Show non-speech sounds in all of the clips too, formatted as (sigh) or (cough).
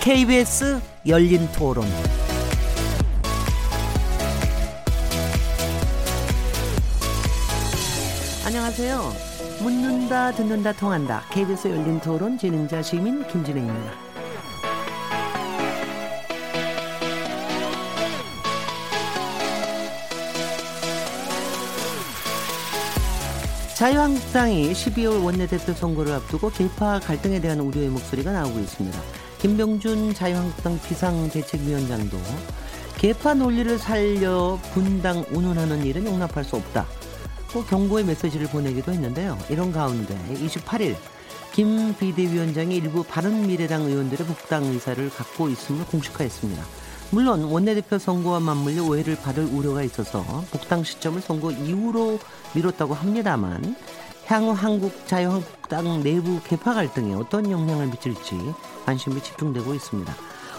KBS 열린 토론. 안녕하세요. 묻는다, 듣는다, 통한다. KBS 열린 토론 진행자 시민 김진혜입니다. 자유한국당이 12월 원내대표 선거를 앞두고 개파 갈등에 대한 우려의 목소리가 나오고 있습니다. 김병준 자유한국당 비상대책위원장도 개파 논리를 살려 분당 운운하는 일은 용납할 수 없다. 또 경고의 메시지를 보내기도 했는데요. 이런 가운데 28일 김 비대위원장이 일부 바른미래당 의원들의 복당 의사를 갖고 있음을 공식화했습니다. 물론 원내대표 선거와 맞물려 오해를 받을 우려가 있어서 복당 시점을 선거 이후로 미뤘다고 합니다만 향후 한국 자유한국당 내부 개파 갈등에 어떤 영향을 미칠지 관심이 집중되고 있습니다.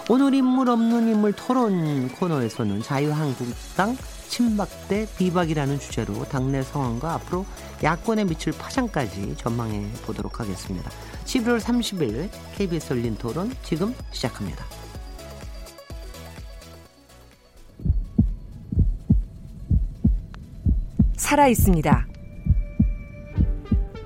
오늘 인물 없는 인물 토론 코너에서는 자유한국당 친박대 비박이라는 주제로 당내 상황과 앞으로 야권에 미칠 파장까지 전망해 보도록 하겠습니다. 11월 30일 KBS 열린 토론 지금 시작합니다. 살아 있습니다.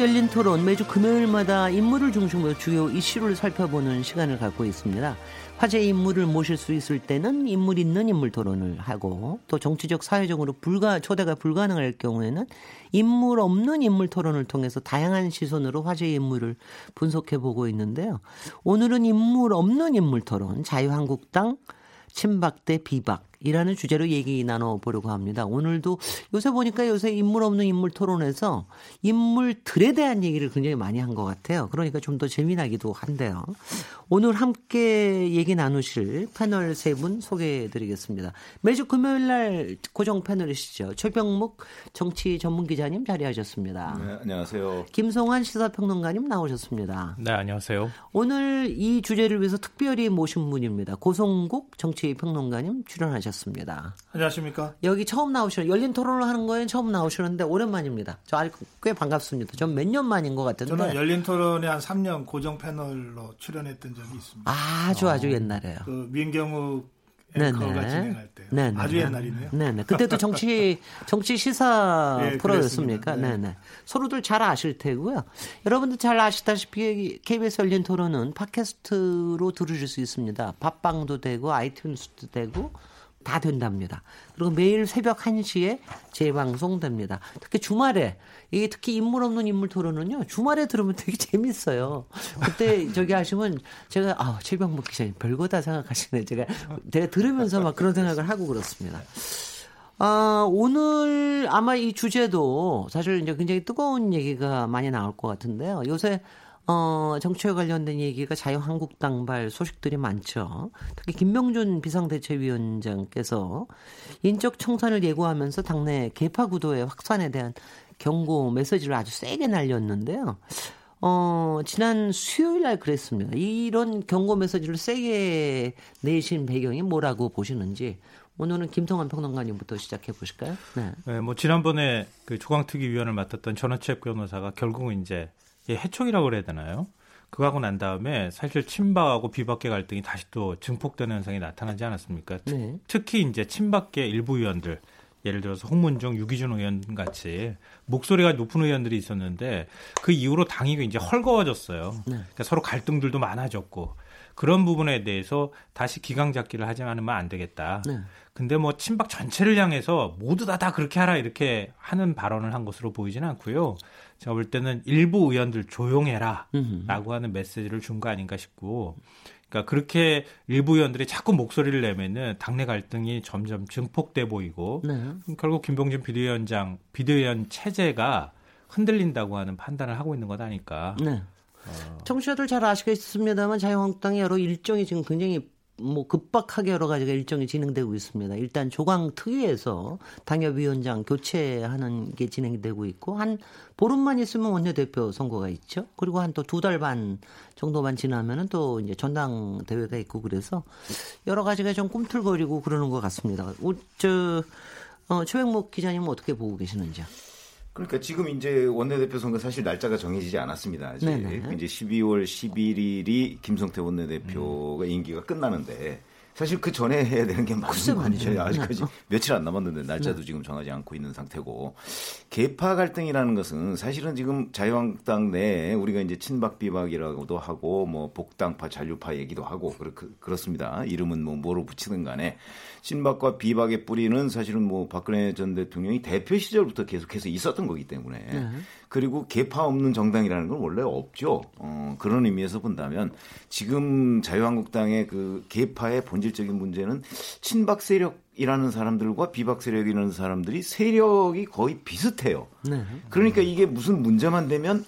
열린 토론 매주 금요일마다 인물을 중심으로 주요 이슈를 살펴보는 시간을 갖고 있습니다. 화제 인물을 모실 수 있을 때는 인물 있는 인물 토론을 하고 또 정치적 사회적으로 불가 초대가 불가능할 경우에는 인물 없는 인물 토론을 통해서 다양한 시선으로 화제 인물을 분석해 보고 있는데요. 오늘은 인물 없는 인물 토론 자유한국당 친박 대 비박 이라는 주제로 얘기 나눠보려고 합니다. 오늘도 요새 보니까 요새 인물 없는 인물 토론에서 인물들에 대한 얘기를 굉장히 많이 한 것 같아요. 그러니까 좀 더 재미나기도 한데요. 오늘 함께 얘기 나누실 패널 세 분 소개해 드리겠습니다. 매주 금요일 날 고정 패널이시죠. 최병묵 정치 전문 기자님 자리하셨습니다. 네, 안녕하세요. 김성환 시사평론가님 나오셨습니다. 네, 안녕하세요. 오늘 이 주제를 위해서 특별히 모신 분입니다. 고성국 정치평론가님 출연하셨습니다. 오셨습니다. 안녕하십니까? 여기 처음 나오시는 열린 토론을 하는 거에 처음 나오시는데 오랜만입니다. 저 꽤 반갑습니다. 전 몇 년 만인 것 같은데. 저는 열린 토론에 한 3년 고정 패널로 출연했던 적이 있습니다. 아주 아주 옛날에요. 그 민경욱 앵커가 진행할 때 네네. 아주 옛날이네요. 네네. 그때도 정치 (laughs) 정치 시사 네, 프로였습니까? 네. 네네. 서로들 잘 아실 테고요. 여러분들 잘 아시다시피 KBS 열린 토론은 팟캐스트로 들으실 수 있습니다. 팟빵도 되고 아이튠스도 되고 다 된답니다. 그리고 매일 새벽 1시에 재방송됩니다. 특히 주말에 이게 특히 인물 없는 인물 토론은요. 주말에 들으면 되게 재밌어요. 그때 저기 하시면 제가 아, 최병목 기자님 별거다 생각하시네. 제가 제가 들으면서 막 그런 생각을 하고 그렇습니다. 아, 오늘 아마 이 주제도 사실 이제 굉장히 뜨거운 얘기가 많이 나올 것 같은데요. 요새 어, 정치와 관련된 얘기가 자유한국당발 소식들이 많죠. 특히 김명준 비상대책위원장께서 인적 청산을 예고하면서 당내 개파 구도의 확산에 대한 경고 메시지를 아주 세게 날렸는데요. 어, 지난 수요일 날 그랬습니다. 이런 경고 메시지를 세게 내신 배경이 뭐라고 보시는지 오늘은 김성환 평론가님부터 시작해 보실까요? 네. 네. 뭐 지난번에 그 조강특위 위원을 맡았던 전원책 변호사가 결국은 이제 해촉이라고 그래야 되나요? 그거 하고 난 다음에 사실 친박하고 비박계 갈등이 다시 또 증폭되는 현상이 나타나지 않았습니까? 네. 특히 이제 친박계 일부 의원들 예를 들어서 홍문종, 유기준 의원 같이 목소리가 높은 의원들이 있었는데 그 이후로 당이 이제 헐거워졌어요. 네. 그러니까 서로 갈등들도 많아졌고 그런 부분에 대해서 다시 기강 잡기를 하지 않으면 안 되겠다. 네. 근데 뭐 친박 전체를 향해서 모두 다 다 그렇게 하라 이렇게 하는 발언을 한 것으로 보이지는 않고요. 제가 볼 때는 일부 의원들 조용해라라고 하는 메시지를 준 거 아닌가 싶고, 그러니까 그렇게 일부 의원들이 자꾸 목소리를 내면은 당내 갈등이 점점 증폭돼 보이고, 네. 결국 김봉준 비대위원장 비대위원 체제가 흔들린다고 하는 판단을 하고 있는 것 아닐까. 네. 어. 청취자들 잘 아시겠습니다만 자유한국당의 여러 일정이 지금 굉장히 뭐 급박하게 여러 가지가 일정이 진행되고 있습니다. 일단 조강 특위에서 당협위원장 교체하는 게 진행이 되고 있고 한 보름만 있으면 원내대표 선거가 있죠. 그리고 한 또 두 달 반 정도만 지나면은 또 이제 전당 대회가 있고 그래서 여러 가지가 좀 꿈틀거리고 그러는 것 같습니다. 저 어, 최백목 기자님은 어떻게 보고 계시는지요? 그러니까 지금 이제 원내대표 선거 사실 날짜가 정해지지 않았습니다. 아직 네네. 이제 12월 11일이 김성태 원내대표가 음. 임기가 끝나는데 사실 그 전에 해야 되는 게 맞는 거 아니죠. 아직까지 며칠 안 남았는데 날짜도 네. 지금 정하지 않고 있는 상태고 개파 갈등이라는 것은 사실은 지금 자유한국당 내에 우리가 이제 친박 비박이라고도 하고 뭐 복당파 잔류파 얘기도 하고 그렇, 그렇습니다. 이름은 뭐 뭐로 붙이든 간에 친박과 비박의 뿌리는 사실은 뭐 박근혜 전 대통령이 대표 시절부터 계속해서 있었던 거기 때문에 네. 그리고 개파 없는 정당이라는 건 원래 없죠. 어, 그런 의미에서 본다면 지금 자유한국당의 그 개파의 본질적인 문제는 친박 세력 이라는 사람들과 비박 세력이라는 사람들이 세력이 거의 비슷해요. 네. 그러니까 이게 무슨 문제만 되면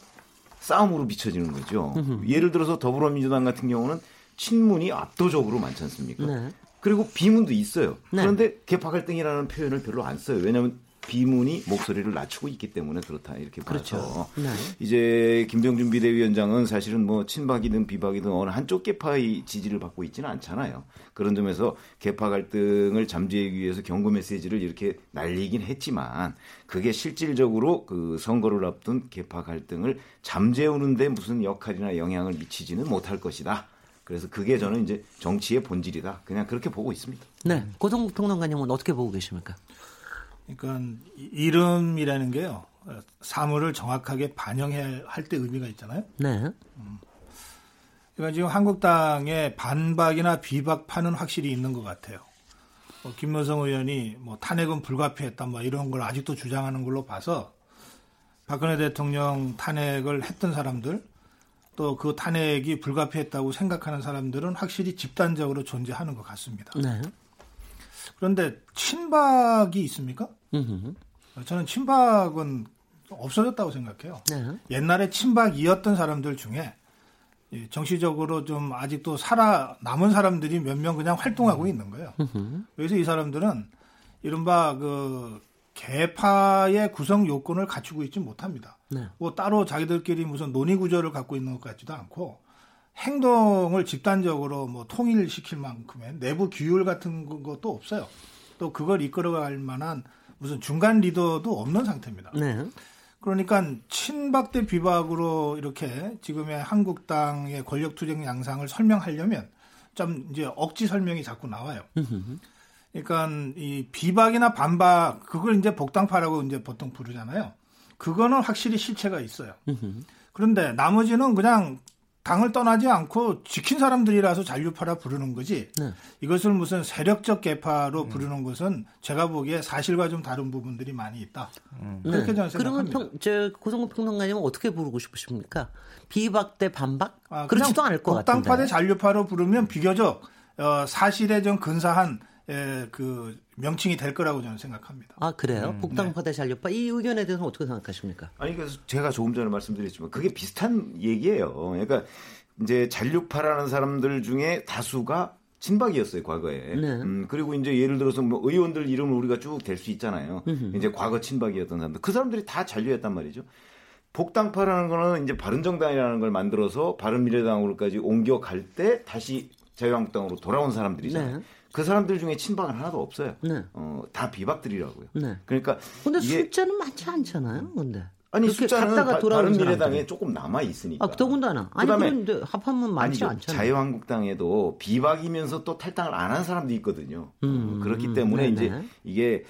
싸움으로 비춰지는 거죠. 예를 들어서 더불어민주당 같은 경우는 친문이 압도적으로 많지 않습니까? 네. 그리고 비문도 있어요. 네. 그런데 개파 갈등이라는 표현을 별로 안 써요. 왜냐하면 비문이 목소리를 낮추고 있기 때문에 그렇다 이렇게 그렇죠. 봐서 네. 이제 김병준 비대위원장은 사실은 뭐 친박이든 비박이든 어느 한쪽 개파의 지지를 받고 있지는 않잖아요. 그런 점에서 개파 갈등을 잠재우기 위해서 경고 메시지를 이렇게 날리긴 했지만 그게 실질적으로 그 선거를 앞둔 개파 갈등을 잠재우는데 무슨 역할이나 영향을 미치지는 못할 것이다. 그래서 그게 저는 이제 정치의 본질이다. 그냥 그렇게 보고 있습니다. 네. 고성 평론가님은 어떻게 보고 계십니까? 그러니까 이름이라는 게요. 사물을 정확하게 반영해야 할 때 의미가 있잖아요. 네. 음. 그러니까 지금 한국당의 반박이나 비박파는 확실히 있는 것 같아요. 뭐 김문성 의원이 뭐 탄핵은 불가피했다 뭐 이런 걸 아직도 주장하는 걸로 봐서 박근혜 대통령 탄핵을 했던 사람들 또 그 탄핵이 불가피했다고 생각하는 사람들은 확실히 집단적으로 존재하는 것 같습니다. 네. 그런데 친박이 있습니까? 저는 친박은 없어졌다고 생각해요. 네. 옛날에 친박이었던 사람들 중에 정치적으로 좀 아직도 살아 남은 사람들이 몇 명 그냥 활동하고 있는 거예요. 그래서 이 사람들은 이른바 그 개파의 구성 요건을 갖추고 있지 못합니다. 네. 뭐 따로 자기들끼리 무슨 논의 구조를 갖고 있는 것 같지도 않고 행동을 집단적으로 뭐 통일시킬 만큼의 내부 규율 같은 것도 없어요. 또 그걸 이끌어갈 만한 무슨 중간 리더도 없는 상태입니다. 네. 그러니까 친박 대 비박으로 이렇게 지금의 한국당의 권력 투쟁 양상을 설명하려면 좀 이제 억지 설명이 자꾸 나와요. 그러니까 이 비박이나 반박 그걸 이제 복당파라고 이제 보통 부르잖아요. 그거는 확실히 실체가 있어요. 그런데 나머지는 그냥 당을 떠나지 않고 지킨 사람들이라서 잔류파라 부르는 거지. 네. 이것을 무슨 세력적 개파로 음. 부르는 것은 제가 보기에 사실과 좀 다른 부분들이 많이 있다. 음. 그렇게 네. 저는 생각합니다. 그러면 평, 저 고성구 평론가님은 어떻게 부르고 싶으십니까? 비박 대 반박? 아, 그렇지도 않을 것 같은데. 당파 대 잔류파로 부르면 비교적 어, 사실에 좀 근사한 에, 그 명칭이 될 거라고 저는 생각합니다. 아 그래요? 음, 복당 파 대 네. 잔류파 이 의견에 대해서는 어떻게 생각하십니까? 아니 그래서 제가 조금 전에 말씀드렸지만 그게 비슷한 얘기예요. 그러니까 이제 잔류파라는 사람들 중에 다수가 친박이었어요 과거에. 네. 음, 그리고 이제 예를 들어서 뭐 의원들 이름을 우리가 쭉 댈 수 있잖아요. 음흠. 이제 과거 친박이었던 사람들 그 사람들이 다 잔류했단 말이죠. 복당파라는 거는 이제 바른정당이라는 걸 만들어서 바른미래당으로까지 옮겨갈 때 다시 자유한국당으로 돌아온 사람들이잖아요. 네. 그 사람들 중에 친박은 하나도 없어요. 네. 어, 다 비박들이라고요. 네. 그러니까 근데 숫자는 많지 않잖아요. 근데 아니 숫자는 바, 다른 미래당에 조금 남아 있으니까. 아, 더군다나. 아니 그런데 합하면 많지 않잖아요. 자유한국당에도 비박이면서 또 탈당을 안 한 사람도 있거든요. 음, 그렇기 때문에 음, 이제 이게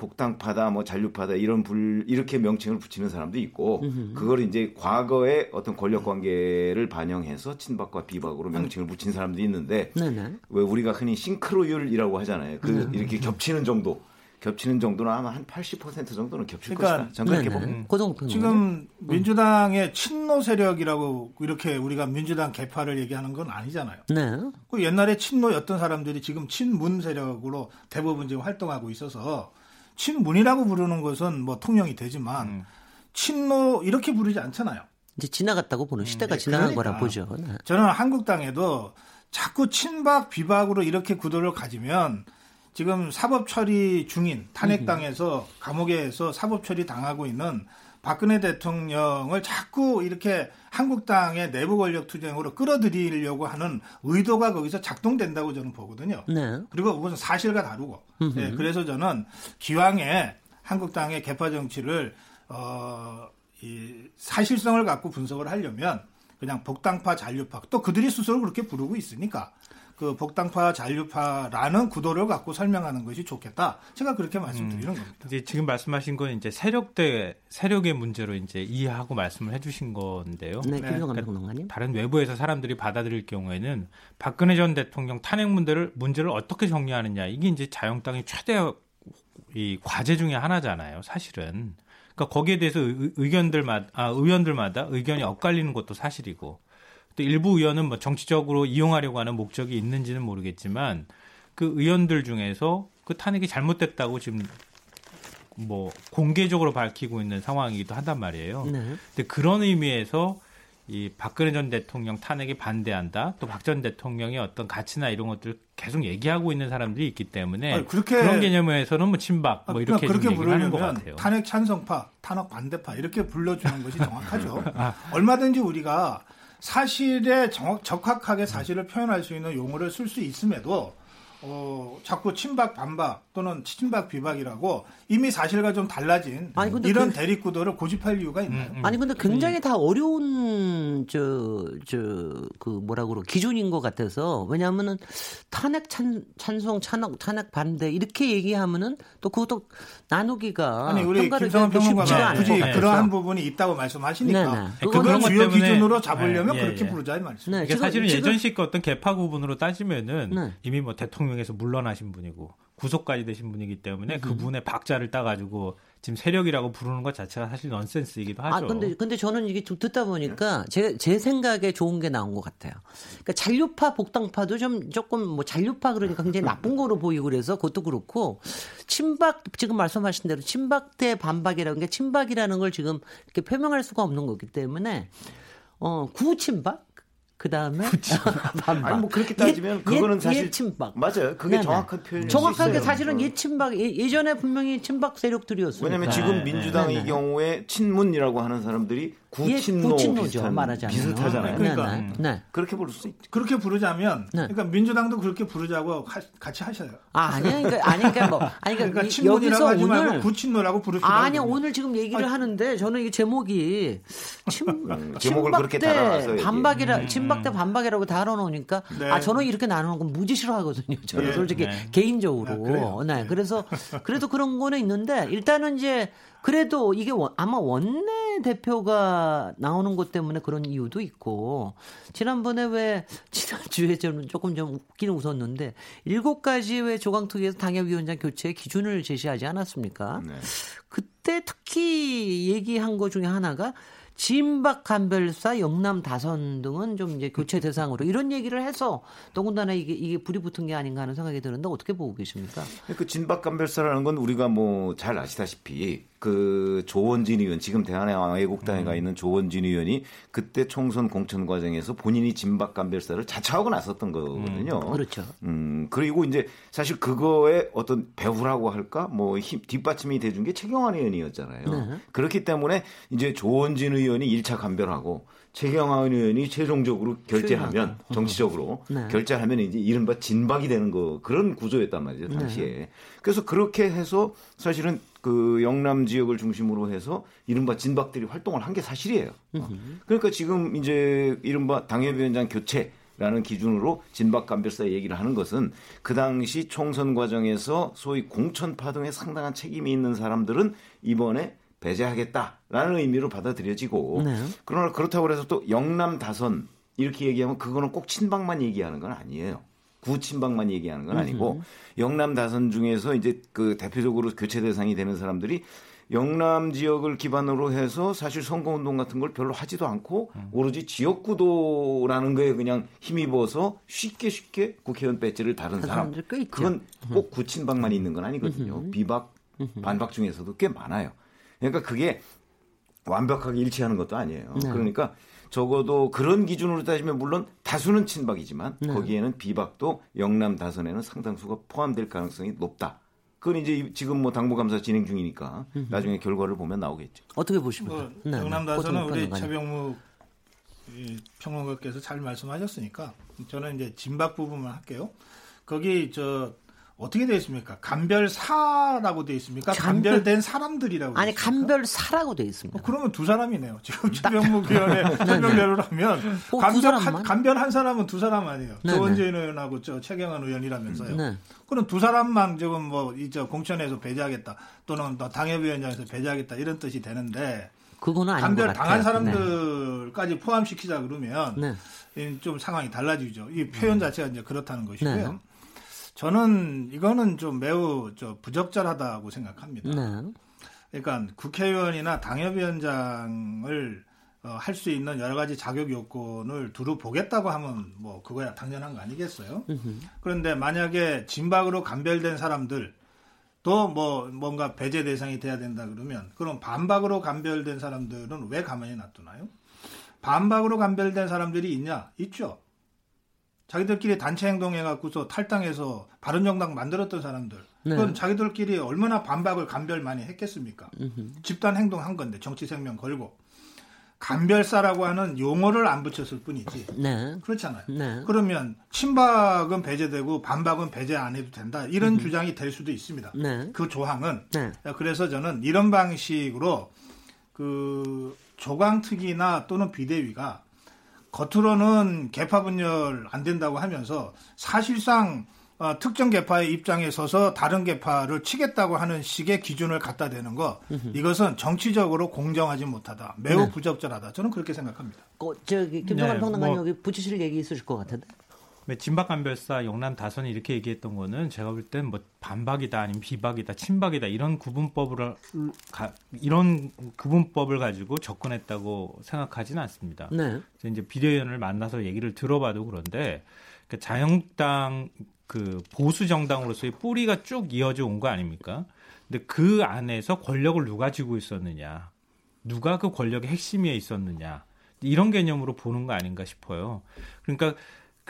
복당파다, 뭐 잔류파다 이런 불 이렇게 명칭을 붙이는 사람도 있고. 그걸 이제 과거의 어떤 권력 관계를 반영해서 친박과 비박으로 명칭을 붙인 사람도 있는데 네네. 왜 우리가 흔히 싱크로율이라고 하잖아요. 그 네. 이렇게 겹치는 정도. 겹치는 정도는 아마 한 80% 정도는 겹칠 그러니까, 것이다. 저는 그렇게 봅니다. 그 지금 민주당의 친노 세력이라고 이렇게 우리가 민주당 개파를 얘기하는 건 아니잖아요. 네. 그 옛날에 친노였던 사람들이 지금 친문 세력으로 대부분 지금 활동하고 있어서 친문이라고 부르는 것은 뭐 통용이 되지만 음. 친노 이렇게 부르지 않잖아요. 이제 지나갔다고 보는 시대가 음, 네, 지나간 그러니까. 거라 보죠. 네. 저는 한국당에도 자꾸 친박 비박으로 이렇게 구도를 가지면 지금 사법 처리 중인 탄핵당해서 감옥에서 사법 처리 당하고 있는 박근혜 대통령을 자꾸 이렇게 한국당의 내부 권력 투쟁으로 끌어들이려고 하는 의도가 거기서 작동된다고 저는 보거든요. 네. 그리고 그것은 사실과 다르고. 네, 그래서 저는 기왕에 한국당의 개파 정치를 어, 이 사실성을 갖고 분석을 하려면 그냥 복당파 잔류파 또 그들이 스스로 그렇게 부르고 있으니까 그 복당파 잔류파라는 구도를 갖고 설명하는 것이 좋겠다. 제가 그렇게 말씀드리는 음, 겁니다. 이제 지금 말씀하신 건 이제 세력대 세력의 문제로 이제 이해하고 말씀을 해주신 건데요. 네, 네. 그러니까 다른 외부에서 사람들이 받아들일 경우에는 박근혜 전 대통령 탄핵 문제를 문제를 어떻게 정리하느냐 이게 이제 자영당의 최대 이 과제 중에 하나잖아요. 사실은. 그러니까 거기에 대해서 의, 견들마다 아, 의원들마다 의견이 엇갈리는 것도 사실이고 또 일부 의원은 뭐 정치적으로 이용하려고 하는 목적이 있는지는 모르겠지만 그 의원들 중에서 그 탄핵이 잘못됐다고 지금 뭐 공개적으로 밝히고 있는 상황이기도 한단 말이에요. 네. 근데 그런 의미에서 이 박근혜 전 대통령 탄핵에 반대한다. 또 박 전 대통령의 어떤 가치나 이런 것들 계속 얘기하고 있는 사람들이 있기 때문에 아니, 그렇게, 그런 개념에서는 뭐 친박 뭐 이렇게 그렇게 부르는 것 같아요. 탄핵 찬성파, 탄핵 반대파 이렇게 불러주는 것이 정확하죠. (laughs) 아. 얼마든지 우리가 사실에 정확, 적확하게 사실을 표현할 수 있는 용어를 쓸 수 있음에도 어, 자꾸 친박 반박 또는 친박 비박이라고 이미 사실과 좀 달라진 아니, 이런 그, 대립구도를 고집할 이유가 있나요? 음, 음. 아니 근데 굉장히 음. 다 어려운 저 저 그 뭐라 그러 기준인 것 같아서 왜냐하면은 탄핵 찬 찬성 찬핵 탄핵 반대 이렇게 얘기하면은 또 그것도 나누기가 아니 우리 김성환 평론가가 굳이 네. 그러한 부분이 있다고 말씀하시니까 네, 네. 그거를 주요 기준으로 잡으려면 네, 그렇게 예, 부르자 이 말씀. 네, 그러니까 사실은 예전식 어떤 개파 구분으로 따지면은 네. 이미 뭐 대통령에서 물러나신 분이고 구속까지 되신 분이기 때문에 음. 그분의 박자를 따가지고 지금 세력이라고 부르는 것 자체가 사실 넌센스이기도 하죠. 아, 근데, 근데 저는 이게 좀 듣다 보니까 제, 제 생각에 좋은 게 나온 것 같아요. 그러니까 잔류파, 복당파도 좀 조금 뭐 잔류파 그러니까 굉장히 나쁜 거로 보이고 그래서 그것도 그렇고 친박, 지금 말씀하신 대로 친박 대 반박이라는 게 친박이라는 걸 지금 이렇게 표명할 수가 없는 거기 때문에 어, 구친박? 그 다음에 (laughs) 아니 뭐 그렇게 따지면 예, 그거는 예, 사실 예친박 맞아요. 그게 네네. 정확한 표현. 정확하게 사실은 예친박 예, 전에 분명히 친박 세력들이었어요. 왜냐하면 지금 민주당의 네네. 경우에 친문이라고 하는 사람들이 구친노 예, 비슷한, 말하자면. 비슷하잖아요. 그러니까 네, 네. 그렇게 부를 수 있죠. 그렇게 부르자면 네. 그러니까 민주당도 그렇게 부르자고 하, 같이 하셔요. 아 아니 그러니까 아니 그러니까 뭐 아니 그러니까, 그러니까 여기서 오늘 구친노라고 부르시 아니 오늘 지금 얘기를 아니, 하는데 저는 이 제목이 친 음, 제목을 그렇게 달아서 반박이라 음. 친박 대 반박이라고 달아놓으니까 네. 아 저는 이렇게 나누는 건 무지 싫어하거든요. 저는 네. 솔직히 네. 개인적으로. 아, 네. 그래서 (laughs) 그래도 그런 거는 있는데 일단은 이제 그래도 이게 아마 원내 대표가 나오는 것 때문에 그런 이유도 있고 지난번에 왜 (laughs) 지난주에 저는 조금 좀 웃기는 웃었는데 일곱 가지 왜 조강특위에서 당협위원장 교체 기준을 제시하지 않았습니까? 네. 그때 특히 얘기한 것 중에 하나가 진박 간별사, 영남 다선 등은 좀 이제 교체 대상으로 이런 얘기를 해서 더군다나 이게 이게 불이 붙은 게 아닌가 하는 생각이 드는데 어떻게 보고 계십니까? 그 진박 간별사라는 건 우리가 뭐 잘 아시다시피 그 조원진 의원 지금 대한애국당에 가 음. 있는 조원진 의원이 그때 총선 공천 과정에서 본인이 진박 간별사를 자처하고 나섰던 거거든요. 음, 그렇죠. 음 그리고 이제 사실 그거에 어떤 배후라고 할까 뭐 힘, 뒷받침이 돼준 게 최경환 의원이었잖아요. 네. 그렇기 때문에 이제 조원진 의원이 1차 간별하고 최경환 의원이 최종적으로 결재하면 정치적으로 (laughs) 네. 결재하면 이제 이른바 진박이 되는 거 그런 구조였단 말이죠 당시에. 네. 그래서 그렇게 해서 사실은 그 영남 지역을 중심으로 해서 이른바 진박들이 활동을 한 게 사실이에요. 어. 그러니까 지금 이제 이른바 당협위원장 교체 라는 기준으로 진박 간별사 얘기를 하는 것은 그 당시 총선 과정에서 소위 공천 파동에 상당한 책임이 있는 사람들은 이번에 배제하겠다라는 의미로 받아들여지고 네. 그러나 그렇다고 해서 또 영남 다선 이렇게 얘기하면 그거는 꼭 친박만 얘기하는 건 아니에요. 구친박만 얘기하는 건 아니고 음흠. 영남 다선 중에서 이제 그 대표적으로 교체 대상이 되는 사람들이 영남 지역을 기반으로 해서 사실 선거 운동 같은 걸 별로 하지도 않고 음. 오로지 지역 구도라는 거에 그냥 힘입어서 쉽게 쉽게 국회의원 배지를 다른 사람 그건 꼭 구친박만 있는 건 아니거든요. 비박 반박 중에서도 꽤 많아요. 그러니까 그게 완벽하게 일치하는 것도 아니에요. 네. 그러니까 적어도 그런 기준으로 따지면 물론 다수는 친박이지만 네. 거기에는 비박도 영남 다선에는 상당수가 포함될 가능성이 높다. 그건 이제 지금 뭐 당무감사 진행 중이니까 나중에 결과를 보면 나오겠죠. 어떻게 보십니까? 뭐 네, 영남 다선은 우리 최병무 평론가께서 잘 말씀하셨으니까 저는 이제 진박 부분만 할게요. 거기 저 어떻게 되어 있습니까? 간별사라고 되어 있습니까? 간별... 간별된 사람들이라고 아니 간별사라고 되어 있습니다. 어, 그러면 두 사람이네요. 지금 최병묵위원회 네, 네. 설명대로 하면 어, 간별 한, 간별 한 사람은 두 사람 아니에요. 네, 조원진 의원하고 저 최경환 의원이라면서요. 네. 그럼 두 사람만 지금 뭐 이저 공천에서 배제하겠다 또는 당협위원장에서 배제하겠다 이런 뜻이 되는데 그거는 아닌 간별 당한 사람들까지 포함시키자 그러면 좀 상황이 달라지죠. 이 표현 자체가 이제 그렇다는 것이고요. 저는 이거는 좀 매우 저 부적절하다고 생각합니다. 네. 그러니까 국회의원이나 당협위원장을 어, 할 수 있는 여러 가지 자격 요건을 두루 보겠다고 하면 뭐 그거야 당연한 거 아니겠어요? 그런데 만약에 진박으로 감별된 사람들 또 뭐 뭔가 배제 대상이 돼야 된다 그러면 그럼 반박으로 감별된 사람들은 왜 가만히 놔두나요? 반박으로 감별된 사람들이 있냐? 있죠. 자기들끼리 단체 행동해갖고서 탈당해서 바른정당 만들었던 사람들. 네. 그건 자기들끼리 얼마나 반박을 간별 많이 했겠습니까? 으흠. 집단 행동한 건데 정치 생명 걸고 간별사라고 하는 용어를 안 붙였을 뿐이지. 네. 그렇잖아요. 네. 그러면 친박은 배제되고 반박은 배제 안 해도 된다. 이런 으흠. 주장이 될 수도 있습니다. 네. 그 조항은. 네. 그래서 저는 이런 방식으로 그 조강특위나 또는 비대위가 겉으로는 개파 분열 안 된다고 하면서 사실상 어, 특정 개파의 입장에 서서 다른 개파를 치겠다고 하는 식의 기준을 갖다 대는 거 이것은 정치적으로 공정하지 못하다 매우 네. 부적절하다 저는 그렇게 생각합니다. 어, 저기 김동완 네, 평론가님 뭐, 여기 붙이실 얘기 있으실 것 같은데. 네, 진박간별사 영남 다선이 이렇게 얘기했던 거는 제가 볼 땐 뭐 반박이다 아니면 비박이다 친박이다 이런 구분법을 가, 이런 구분법을 가지고 접근했다고 생각하지는 않습니다. 네. 이제 비대위원을 만나서 얘기를 들어봐도 그런데 그 자영당 그 보수 정당으로서의 뿌리가 쭉 이어져 온 거 아닙니까? 근데 그 안에서 권력을 누가 쥐고 있었느냐, 누가 그 권력의 핵심에 있었느냐 이런 개념으로 보는 거 아닌가 싶어요. 그러니까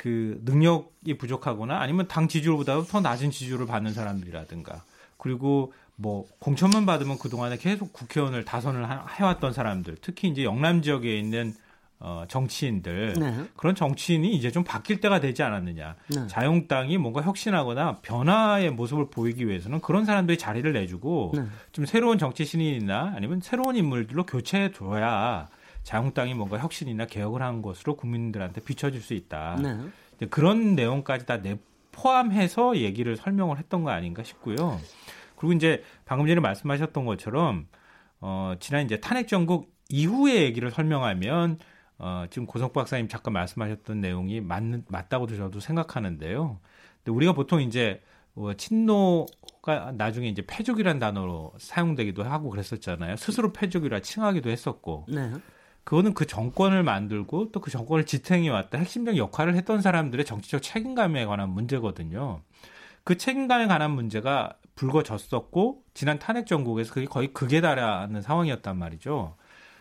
그 능력이 부족하거나 아니면 당 지지율보다 더 낮은 지지율을 받는 사람들이라든가 그리고 뭐 공천만 받으면 그동안에 계속 국회의원을 다선을 해왔던 사람들 특히 이제 영남 지역에 있는 어, 정치인들 네. 그런 정치인이 이제 좀 바뀔 때가 되지 않았느냐. 네. 자유당이 뭔가 혁신하거나 변화의 모습을 보이기 위해서는 그런 사람들이 자리를 내주고 네. 좀 새로운 정치 신인이나 아니면 새로운 인물들로 교체해 줘야 자유당이 뭔가 혁신이나 개혁을 한 것으로 국민들한테 비춰질 수 있다. 네. 그런 내용까지 다 내, 포함해서 얘기를 설명을 했던 거 아닌가 싶고요. 그리고 이제 방금 전에 말씀하셨던 것처럼 어, 지난 이제 탄핵 정국 이후의 얘기를 설명하면 어, 지금 고석 박사님 잠깐 말씀하셨던 내용이 맞, 맞다고 저도 생각하는데요. 근데 우리가 보통 이제 어, 친노가 나중에 이제 패족이란 단어로 사용되기도 하고 그랬었잖아요. 스스로 패족이라 칭하기도 했었고. 네. 그거는 그 정권을 만들고 또 그 정권을 지탱해 왔다 핵심적 역할을 했던 사람들의 정치적 책임감에 관한 문제거든요. 그 책임감에 관한 문제가 불거졌었고 지난 탄핵 정국에서 그게 거의 극에 달하는 상황이었단 말이죠.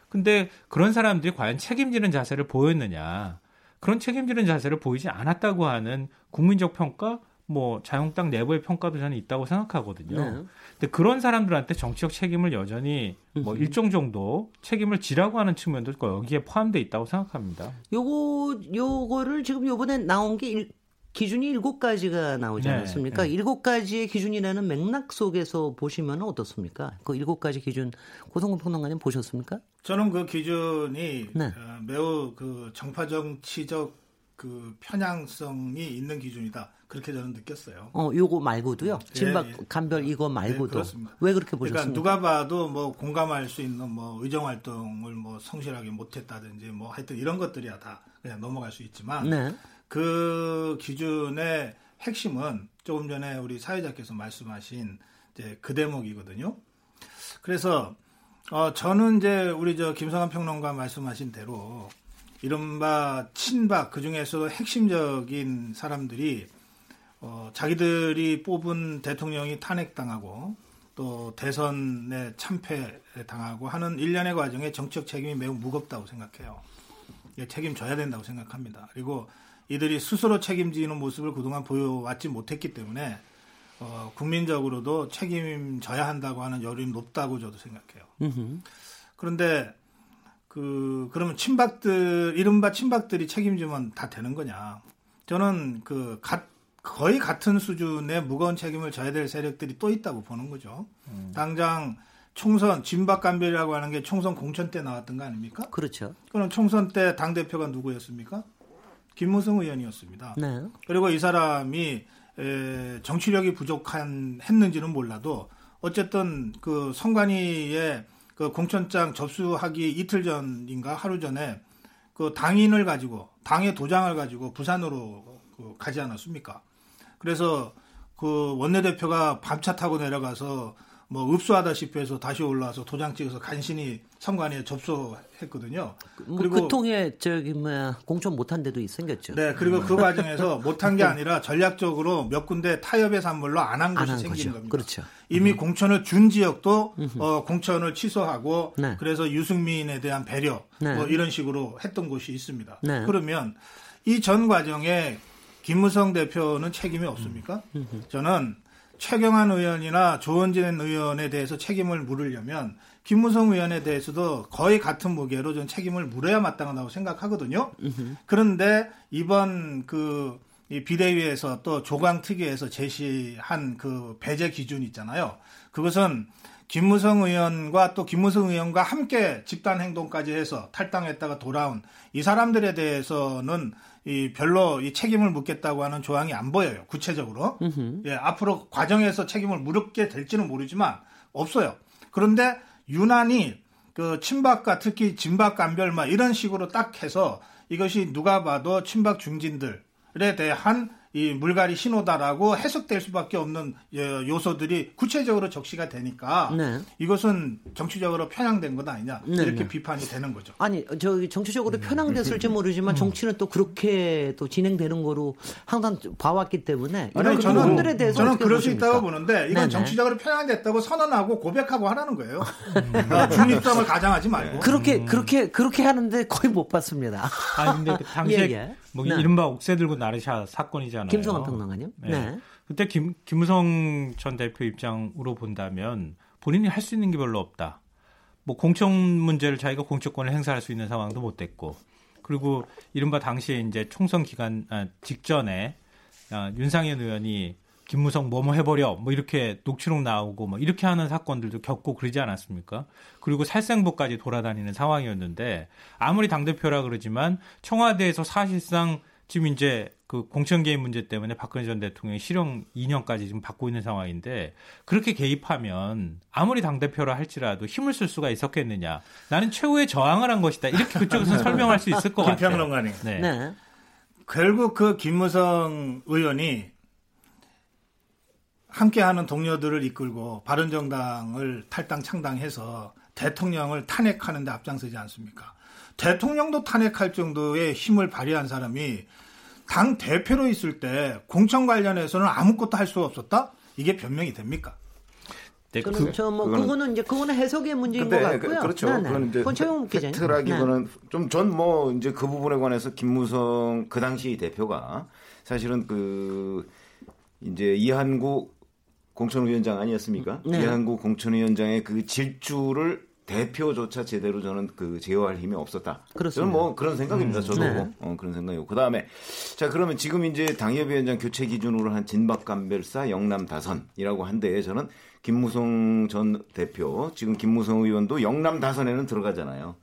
근데 그런 사람들이 과연 책임지는 자세를 보였느냐? 그런 책임지는 자세를 보이지 않았다고 하는 국민적 평가, 뭐 자유한국당 내부의 평가도 저는 있다고 생각하거든요. 네. 근데 그런 사람들한테 정치적 책임을 여전히 뭐 일정 정도 책임을 지라고 하는 측면도 여기에 포함돼 있다고 생각합니다. 요거 요거를 지금 요번에 나온 게 기준이 일곱 가지가 나오지 네, 않았습니까? 네. 일곱 가지의 기준이라는 맥락 속에서 보시면 어떻습니까? 그 일곱 가지 기준 고성근 평론가님 보셨습니까? 저는 그 기준이 네. 어, 매우 그 정파 정치적 그 편향성이 있는 기준이다. 그렇게 저는 느꼈어요. 어, 요거 말고도요. 예, 진박 예, 예. 간별 이거 말고도. 네, 왜 그렇게 보셨습니까? 그러니까 누가 봐도 뭐 공감할 수 있는 뭐 의정 활동을 뭐 성실하게 못했다든지 뭐 하여튼 이런 것들이야 다 그냥 넘어갈 수 있지만 네. 그 기준의 핵심은 조금 전에 우리 사회자께서 말씀하신 이제 그 대목이거든요. 그래서 어 저는 이제 우리 저 김성환 평론가 말씀하신 대로 이른바 친박 그 중에서도 핵심적인 사람들이 어 자기들이 뽑은 대통령이 탄핵당하고 또 대선에 참패 당하고 하는 일련의 과정에 정치적 책임이 매우 무겁다고 생각해요. 책임져야 된다고 생각합니다. 그리고 이들이 스스로 책임지는 모습을 그동안 보여왔지 못했기 때문에 어, 국민적으로도 책임져야 한다고 하는 여론이 높다고 저도 생각해요. 그런데 그 그러면 친박들 이른바 친박들이 책임지면 다 되는 거냐? 저는 그 가, 거의 같은 수준의 무거운 책임을 져야 될 세력들이 또 있다고 보는 거죠. 음. 당장 총선 진박간별이라고 하는 게 총선 공천 때 나왔던 거 아닙니까? 그렇죠. 그럼 총선 때 당 대표가 누구였습니까? 김무성 의원이었습니다. 네. 그리고 이 사람이 에, 정치력이 부족한 했는지는 몰라도 어쨌든 그 선관위의 그 공천장 접수하기 이틀 전인가 하루 전에 그 당인을 가지고 당의 도장을 가지고 부산으로 그 가지 않았습니까? 그래서 그 원내대표가 밤차 타고 내려가서 뭐 읍수하다시피 해서 다시 올라와서 도장 찍어서 간신히 선관위에 접수했거든요. 뭐 그리고 그 통에 저기 뭐야 공천 못한 데도 생겼죠. 네, 그리고 그 과정에서 (laughs) 못한 게 아니라 전략적으로 몇 군데 타협의 산물로 안 한 것이 생긴 거죠. 겁니다. 그렇죠. 이미 음. 공천을 준 지역도 어, 공천을 취소하고 네. 그래서 유승민에 대한 배려 네. 뭐 이런 식으로 했던 곳이 있습니다. 네. 그러면 이 전 과정에 김무성 대표는 책임이 없습니까? 음. 저는 최경환 의원이나 조원진 의원에 대해서 책임을 물으려면 김무성 의원에 대해서도 거의 같은 무게로 좀 책임을 물어야 마땅하다고 생각하거든요. 그런데 이번 그 비대위에서 또 조강 특위에서 제시한 그 배제 기준 있잖아요. 그것은 김무성 의원과 또 김무성 의원과 함께 집단 행동까지 해서 탈당했다가 돌아온 이 사람들에 대해서는 이 별로 이 책임을 묻겠다고 하는 조항이 안 보여요. 구체적으로. 예, 앞으로 과정에서 책임을 물게 될지는 모르지만 없어요. 그런데 유난히 그 친박과 특히 진박 간별 막 이런 식으로 딱 해서 이것이 누가 봐도 친박 중진들에 대한 이 물갈이 신호다라고 해석될 수밖에 없는 예, 요소들이 구체적으로 적시가 되니까 네. 이것은 정치적으로 편향된 것 아니냐 네, 이렇게 네. 비판이 되는 거죠. 아니 저기 정치적으로 음. 편향됐을지 모르지만 음. 정치는 또 그렇게 또 진행되는 거로 항상 봐왔기 때문에 아니, 저는 분들에 대해서 저는 그럴 수 있다고 보는데 이건 네네. 정치적으로 편향됐다고 선언하고 고백하고 하라는 거예요. 음. 중립성을 가장하지 말고 그렇게 음. 그렇게 그렇게 하는데 거의 못 봤습니다. 아 근데 그 (laughs) 당시에 예, 예. 뭐 네. 이른바 옥새 들고 나르샤 사건이잖아요. 김성환 평론가님. 네. 네. 그때 김, 김무성 전 대표 입장으로 본다면 본인이 할 수 있는 게 별로 없다. 뭐 공천 문제를 자기가 공천권을 행사할 수 있는 상황도 못 됐고 그리고 이른바 당시에 이제 총선 기간 아, 직전에 아, 윤상현 의원이 김무성 뭐뭐 해버려 뭐 이렇게 녹취록 나오고 뭐 이렇게 하는 사건들도 겪고 그러지 않았습니까? 그리고 살생부까지 돌아다니는 상황이었는데 아무리 당 대표라 그러지만 청와대에서 사실상 지금 이제 그 공천 개입 문제 때문에 박근혜 전 대통령이 실형 2년까지 지금 받고 있는 상황인데 그렇게 개입하면 아무리 당 대표라 할지라도 힘을 쓸 수가 있었겠느냐? 나는 최후의 저항을 한 것이다. 이렇게 그쪽에서 (laughs) 설명할 수 있을 것 같아요. 김평론가님. 네. 네. 결국 그 김무성 의원이 함께하는 동료들을 이끌고 바른정당을 탈당 창당해서 대통령을 탄핵하는 데 앞장서지 않습니까? 대통령도 탄핵할 정도의 힘을 발휘한 사람이 당 대표로 있을 때 공천 관련해서는 아무것도 할 수 없었다? 이게 변명이 됩니까? 네, 그, 그, 저, 뭐, 그거는, 그거는 이제, 그거는 해석의 문제인 것 같고요. 그, 그렇죠. 네, 네. 그건 이제. 팩트라기보다는 네. 좀, 전 뭐, 이제 그 부분에 관해서 김무성, 그 당시 대표가 사실은 그, 이제 이한국 공천위원장 아니었습니까? 네. 이한구 공천위원장의 그 질주를 대표조차 제대로 저는 그 제어할 힘이 없었다. 그렇습니다. 저는 뭐 그런 생각입니다. 음. 저도 네. 어, 그런 생각이고 그 다음에 자 그러면 지금 이제 당협위원장 교체 기준으로 한 진박감별사 영남 다선이라고 한데 저는 김무성 전 대표 지금 김무성 의원도 영남 다선에는 들어가잖아요.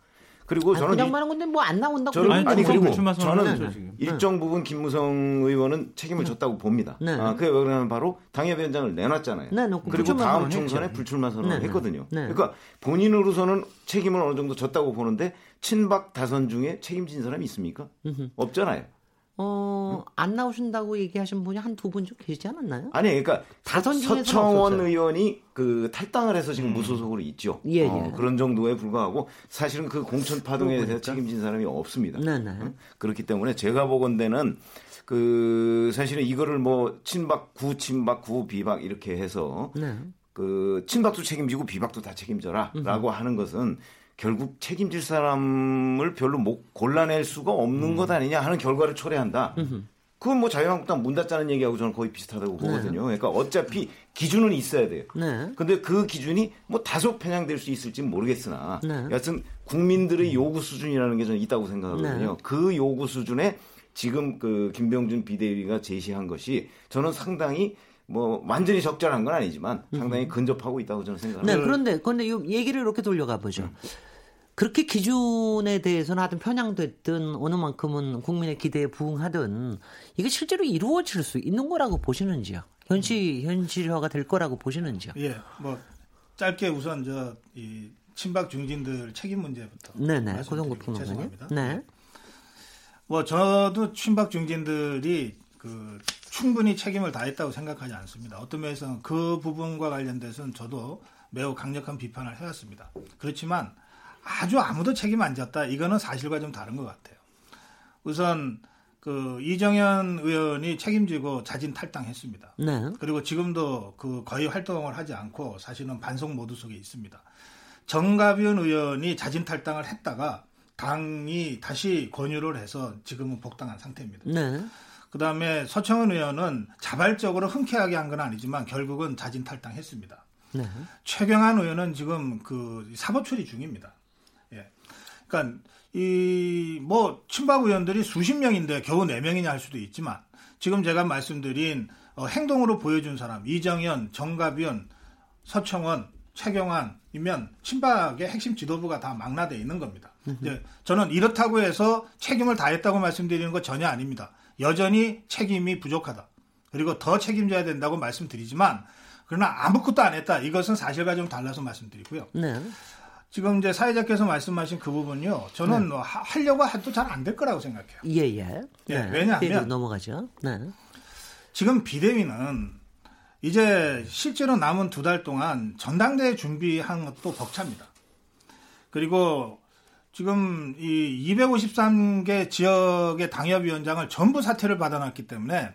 그리고 저는 그냥 말한 건데 뭐 안 나온다고 저는 아니, 아니 그리고 저는 네. 일정 부분 김무성 의원은 책임을 네. 졌다고 봅니다. 네. 아, 그게 왜 그러냐면 바로 당협위원장을 내놨잖아요. 네, 그리고 다음 총선에 불출마 선언을 네, 했거든요. 네. 그러니까 본인으로서는 책임을 어느 정도 졌다고 보는데 친박 다선 중에 책임진 사람이 있습니까? 없잖아요. 어, 안 나오신다고 얘기하신 분이 한 두 분 좀 계시지 않았나요? 아니, 그러니까 다선 서청원. 의원이 그 탈당을 해서 지금 음. 무소속으로 있죠. 예, 예. 어, 그런 정도에 불과하고 사실은 그 공천 파동에 대해서 책임진 사람이 없습니다. 네, 네. 어? 그렇기 때문에 제가 보건대는 그 사실은 이거를 뭐 친박 구 친박 구 비박 이렇게 해서 네. 그 친박도 책임지고 비박도 다 책임져라라고 하는 것은 결국 책임질 사람을 별로 못 골라낼 수가 없는 음. 것 아니냐 하는 결과를 초래한다. 그건 뭐 자유한국당 문 닫자는 얘기하고 저는 거의 비슷하다고 네. 보거든요. 그러니까 어차피 기준은 있어야 돼요. 네. 근데 그 기준이 뭐 다소 편향될 수 있을지는 모르겠으나 네. 여하튼 국민들의 요구 수준이라는 게 저는 있다고 생각하거든요. 네. 그 요구 수준에 지금 그 김병준 비대위가 제시한 것이 저는 상당히 뭐 완전히 적절한 건 아니지만 상당히 근접하고 있다고 저는 생각합니다. 네, 그런데 그런데 얘기를 이렇게 돌려가 보죠. 음. 그렇게 기준에 대해서는 하여튼 편향됐든 어느 만큼은 국민의 기대에 부응하든 이게 실제로 이루어질 수 있는 거라고 보시는지요? 현실 현실화가 될 거라고 보시는지요? 예, 뭐 짧게 우선 저이 친박 중진들 책임 문제부터 네네 고성고평 죄송합니다. 네. 뭐 저도 친박 중진들이 그 충분히 책임을 다했다고 생각하지 않습니다. 어떤 면에서는 그 부분과 관련돼서는 저도 매우 강력한 비판을 해왔습니다. 그렇지만 아주 아무도 책임 안 졌다. 이거는 사실과 좀 다른 것 같아요. 우선 그 이정현 의원이 책임지고 자진 탈당했습니다. 네. 그리고 지금도 그 거의 활동을 하지 않고 사실은 반송 모드 속에 있습니다. 정가변 의원이 자진 탈당을 했다가 당이 다시 권유를 해서 지금은 복당한 상태입니다. 네. 그 다음에 서청은 의원은 자발적으로 흔쾌하게 한 건 아니지만 결국은 자진 탈당했습니다. 네. 최경환 의원은 지금 그 사법 처리 중입니다. 그러니까 이 뭐 친박 의원들이 수십 명인데 겨우 네 명이냐 할 수도 있지만 지금 제가 말씀드린 어, 행동으로 보여준 사람 이정현, 정가변, 서청원, 최경환이면 친박의 핵심 지도부가 다 망라돼 있는 겁니다. 이제 저는 이렇다고 해서 책임을 다했다고 말씀드리는 거 전혀 아닙니다. 여전히 책임이 부족하다. 그리고 더 책임져야 된다고 말씀드리지만 그러나 아무것도 안 했다. 이것은 사실과 좀 달라서 말씀드리고요. 네. 지금 이제 사회자께서 말씀하신 그 부분요. 저는 네. 뭐 하려고 해도 잘 안 될 거라고 생각해요. 예, 예. 예 네. 왜냐하면 넘어가죠. 네. 지금 비대위는 이제 실제로 남은 두 달 동안 전당대회 준비한 것도 벅찹니다. 그리고 지금 이 253개 지역의 당협위원장을 전부 사퇴를 받아놨기 때문에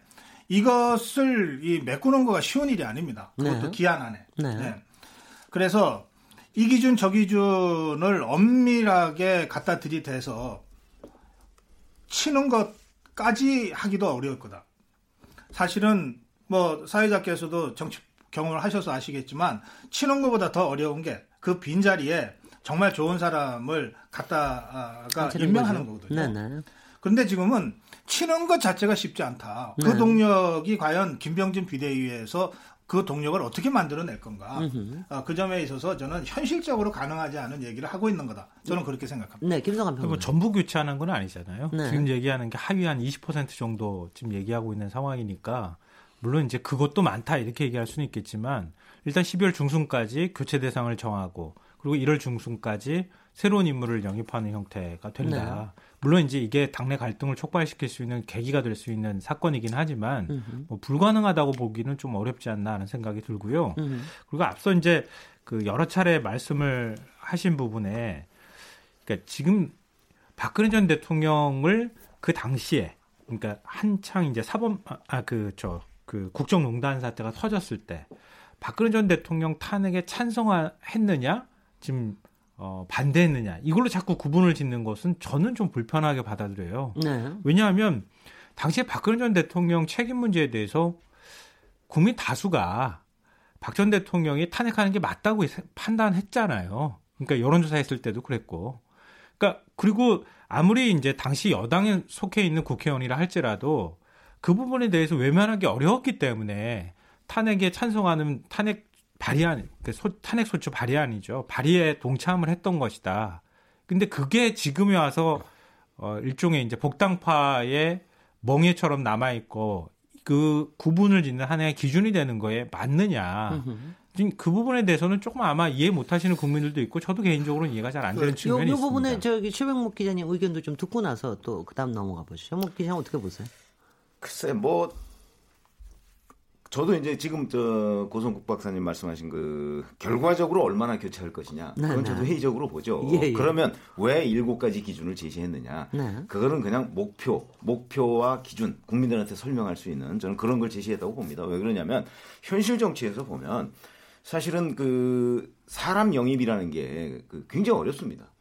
이것을 이 메꾸는 거가 쉬운 일이 아닙니다. 그것도 네. 기한 안에. 네. 네. 그래서 이 기준 저 기준을 엄밀하게 갖다 들이대서 치는 것까지 하기도 어려울 거다. 사실은 뭐 사회자께서도 정치 경험을 하셔서 아시겠지만 치는 것보다 더 어려운 게 그 빈자리에 정말 좋은 사람을 갖다가 임명하는 거죠. 거거든요. 네네. 그런데 지금은 치는 것 자체가 쉽지 않다. 그 네. 동력이 과연 김병진 비대위에서 그 동력을 어떻게 만들어낼 건가. 어, 그 점에 있어서 저는 현실적으로 가능하지 않은 얘기를 하고 있는 거다. 저는 그렇게 생각합니다. 네, 김성환 평론. 전부 교체하는 건 아니잖아요. 네. 지금 얘기하는 게 하위 한 20% 정도 지금 얘기하고 있는 상황이니까 물론 이제 그것도 많다 이렇게 얘기할 수는 있겠지만 일단 12월 중순까지 교체 대상을 정하고 그리고 1월 중순까지 새로운 인물을 영입하는 형태가 된다. 네. 물론 이제 이게 당내 갈등을 촉발시킬 수 있는 계기가 될 수 있는 사건이긴 하지만 뭐 불가능하다고 보기는 좀 어렵지 않나 하는 생각이 들고요. 음흠. 그리고 앞서 이제 그 여러 차례 말씀을 하신 부분에 그러니까 지금 박근혜 전 대통령을 그 당시에 그러니까 한창 이제 사법 아 그 저그 그 국정농단 사태가 터졌을 때 박근혜 전 대통령 탄핵에 찬성했느냐 지금 어, 반대했느냐 이걸로 자꾸 구분을 짓는 것은 저는 좀 불편하게 받아들여요. 네. 왜냐하면 당시에 박근혜 전 대통령 책임 문제에 대해서 국민 다수가 박 전 대통령이 탄핵하는 게 맞다고 판단했잖아요. 그러니까 여론조사 했을 때도 그랬고. 그러니까 그리고 아무리 이제 당시 여당에 속해 있는 국회의원이라 할지라도 그 부분에 대해서 외면하기 어려웠기 때문에 탄핵에 찬성하는 탄핵 발의안, 그 소, 탄핵 소추 발의안이죠. 발의에 동참을 했던 것이다. 근데 그게 지금에 와서 어, 일종의 이제 복당파의 멍해처럼 남아 있고 그 구분을 짓는 하나의 기준이 되는 거에 맞느냐. 지금 그 부분에 대해서는 조금 아마 이해 못 하시는 국민들도 있고 저도 개인적으로 는 이해가 잘 안 되는 측면이 요, 요 있습니다. 이 부분에 저기 최백목 기자님 의견도 좀 듣고 나서 또 그다음 넘어가 보시죠. 최백목 기자 어떻게 보세요? 글쎄 뭐 저도 이제 지금 저 고성국 박사님 말씀하신 그 결과적으로 얼마나 교체할 것이냐 네, 그건 네, 저도 회의적으로 보죠. 예, 예. 그러면 왜 일곱 가지 기준을 제시했느냐? 네. 그거는 그냥 목표, 목표와 기준 국민들한테 설명할 수 있는 저는 그런 걸 제시했다고 봅니다. 왜 그러냐면 현실 정치에서 보면 사실은 그 사람 영입이라는 게그 굉장히 어렵습니다.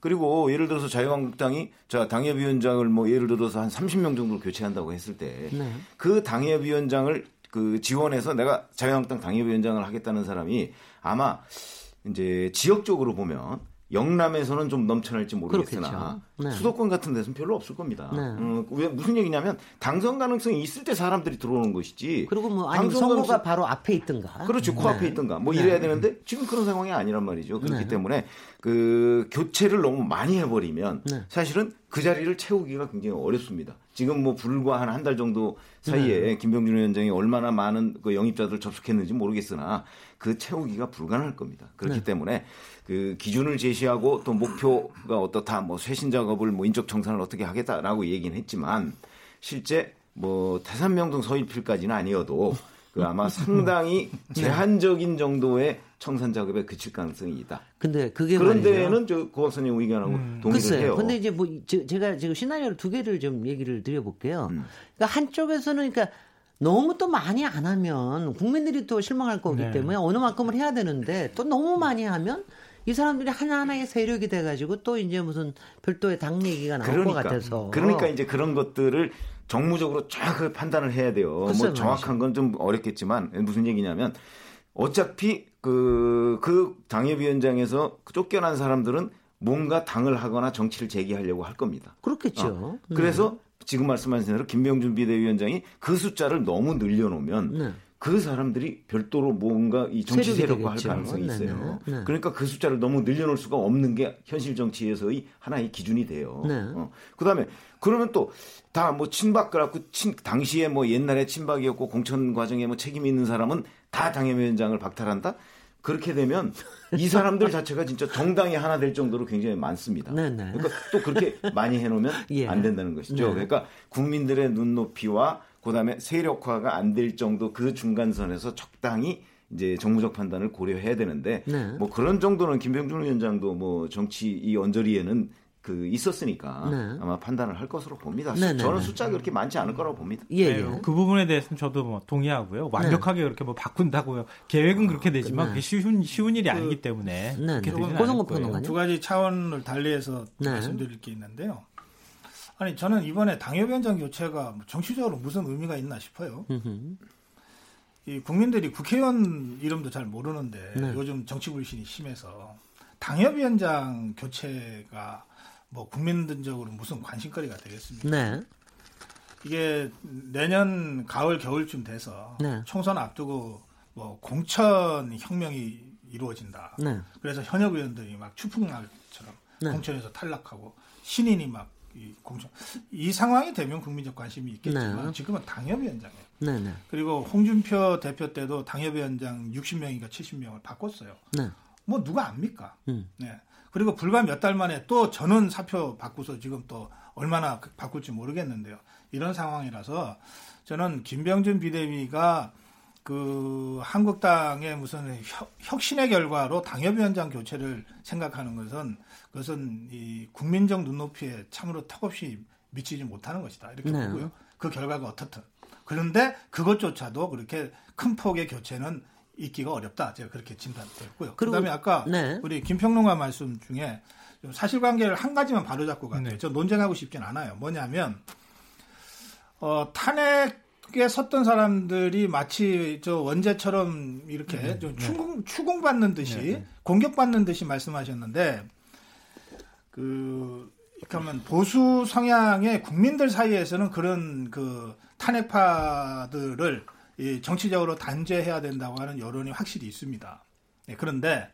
그리고 예를 들어서 자유한국당이 자 당협위원장을 뭐 예를 들어서 한 30명 정도 교체한다고 했을 때그 네. 그 당협위원장을 그 지원해서 내가 자유한국당 당협위원장을 하겠다는 사람이 아마 이제 지역적으로 보면 영남에서는 좀 넘쳐날지 모르겠으나 네. 수도권 같은 데서는 별로 없을 겁니다. 네. 음, 왜 무슨 얘기냐면 당선 가능성이 있을 때 사람들이 들어오는 것이지. 그리고 뭐 아니 선거가 가능성... 바로 앞에 있든가. 그렇죠. 네. 코앞에 있든가. 뭐 네. 이래야 되는데 지금 그런 상황이 아니란 말이죠. 그렇기 네. 때문에 그 교체를 너무 많이 해버리면 네. 사실은 그 자리를 채우기가 굉장히 어렵습니다. 지금 뭐 불과 한 한 달 정도 사이에 김병준 위원장이 얼마나 많은 그 영입자들 접속했는지 모르겠으나 그 채우기가 불가능할 겁니다. 그렇기 때문에 그 기준을 제시하고 또 목표가 어떻다 뭐 쇄신 작업을 뭐 인적 청산을 어떻게 하겠다라고 얘기는 했지만 실제 뭐 태산명동 서일필까지는 아니어도 그 아마 상당히 (laughs) 네. 제한적인 정도의 청산 작업에 그칠 가능성이 있다. 근데 그게 그런 데는 저 고학선님 의견하고 음. 동의를 글쎄요. 해요. 근데 이제 뭐 제가 지금 시나리오를 두 개를 좀 얘기를 드려볼게요. 음. 그러니까 한쪽에서는 그러니까 너무 또 많이 안 하면 국민들이 또 실망할 거기 네. 때문에 어느 만큼을 해야 되는데 또 너무 많이 하면 이 사람들이 하나하나의 세력이 돼가지고 또 이제 무슨 별도의 당 얘기가 나올 그러니까, 것 같아서. 그러니까 이제 그런 것들을 정무적으로 쫙 판단을 해야 돼요. 뭐 정확한 건 좀 어렵겠지만 무슨 얘기냐면 어차피 그, 그 당협위원장에서 쫓겨난 사람들은 뭔가 당을 하거나 정치를 재개하려고 할 겁니다. 그렇겠죠. 어. 그래서 네. 지금 말씀하신 대로 김병준 비대위원장이 그 숫자를 너무 늘려놓으면 네. 그 사람들이 별도로 뭔가 이 정치 세력과 할 가능성이 네, 있어요. 네, 네. 그러니까 그 숫자를 너무 늘려놓을 수가 없는 게 현실 정치에서의 하나의 기준이 돼요. 네. 어. 그 다음에 그러면 또 다 뭐 친박 그래갖고 친, 당시에 뭐 옛날에 친박이었고 공천 과정에 뭐 책임이 있는 사람은 다 당협위원장을 박탈한다? 그렇게 되면 이 사람들 자체가 진짜 정당이 하나 될 정도로 굉장히 많습니다. 네네. 그러니까 또 그렇게 많이 해놓으면 (laughs) 예. 안 된다는 것이죠. 네. 그러니까 국민들의 눈높이와 그다음에 세력화가 안 될 정도 그 중간선에서 적당히 이제 정무적 판단을 고려해야 되는데 네. 뭐 그런 정도는 김병준 위원장도 뭐 정치 이 언저리에는 그 있었으니까 네. 아마 판단을 할 것으로 봅니다. 네, 네 저는 네. 숫자가 그렇게 많지 않을 거라고 봅니다. 예, 예. 그 부분에 대해서는 저도 뭐 동의하고요. 완벽하게 그렇게 뭐 바꾼다고요. 계획은 그렇게 되지만 그게 쉬운 쉬운 일이 그, 아니기 때문에 그렇게 되는 두 가지 차원을 달리해서 말씀드릴 게 있는데요. 아니 저는 이번에 당협위원장 교체가 뭐 정치적으로 무슨 의미가 있나 싶어요. 이 국민들이 국회의원 이름도 잘 모르는데 네. 요즘 정치 불신이 심해서 당협위원장 교체가 뭐 국민들적으로 무슨 관심거리가 되겠습니까? 네. 이게 내년 가을 겨울쯤 돼서 네. 총선 앞두고 뭐 공천 혁명이 이루어진다. 네. 그래서 현역 의원들이 막 추풍날처럼 네. 공천에서 탈락하고 신인이 막 이 공천 이 상황이 되면 국민적 관심이 있겠지만 네. 지금은 당협위원장이에요. 네, 네. 그리고 홍준표 대표 때도 당협위원장 60명인가 70명을 바꿨어요. 네. 뭐 누가 압니까? 음. 네. 그리고 불과 몇 달 만에 또 전원 사표 바꾸서 지금 또 얼마나 바꿀지 모르겠는데요. 이런 상황이라서 저는 김병준 비대위가 그 한국당의 무슨 혁, 신의 결과로 당협위원장 교체를 생각하는 것은 그것은 이 국민적 눈높이에 참으로 턱없이 미치지 못하는 것이다 이렇게 네. 보고요. 그 결과가 어떻든 그런데 그것조차도 그렇게 큰 폭의 교체는 있기가 어렵다 제가 그렇게 진단했고요. 그다음에 아까 네. 우리 김평론가 말씀 중에 사실관계를 한 가지만 바로잡고 갔네요. 저 논쟁하고 싶진 않아요. 뭐냐면 어, 탄핵 에 섰던 사람들이 마치 저 원제처럼 이렇게 네, 좀 네. 추궁, 추궁받는 듯이 네, 네. 공격받는 듯이 말씀하셨는데 그 그러면 보수 성향의 국민들 사이에서는 그런 그 탄핵파들을 이 정치적으로 단죄해야 된다고 하는 여론이 확실히 있습니다. 네, 그런데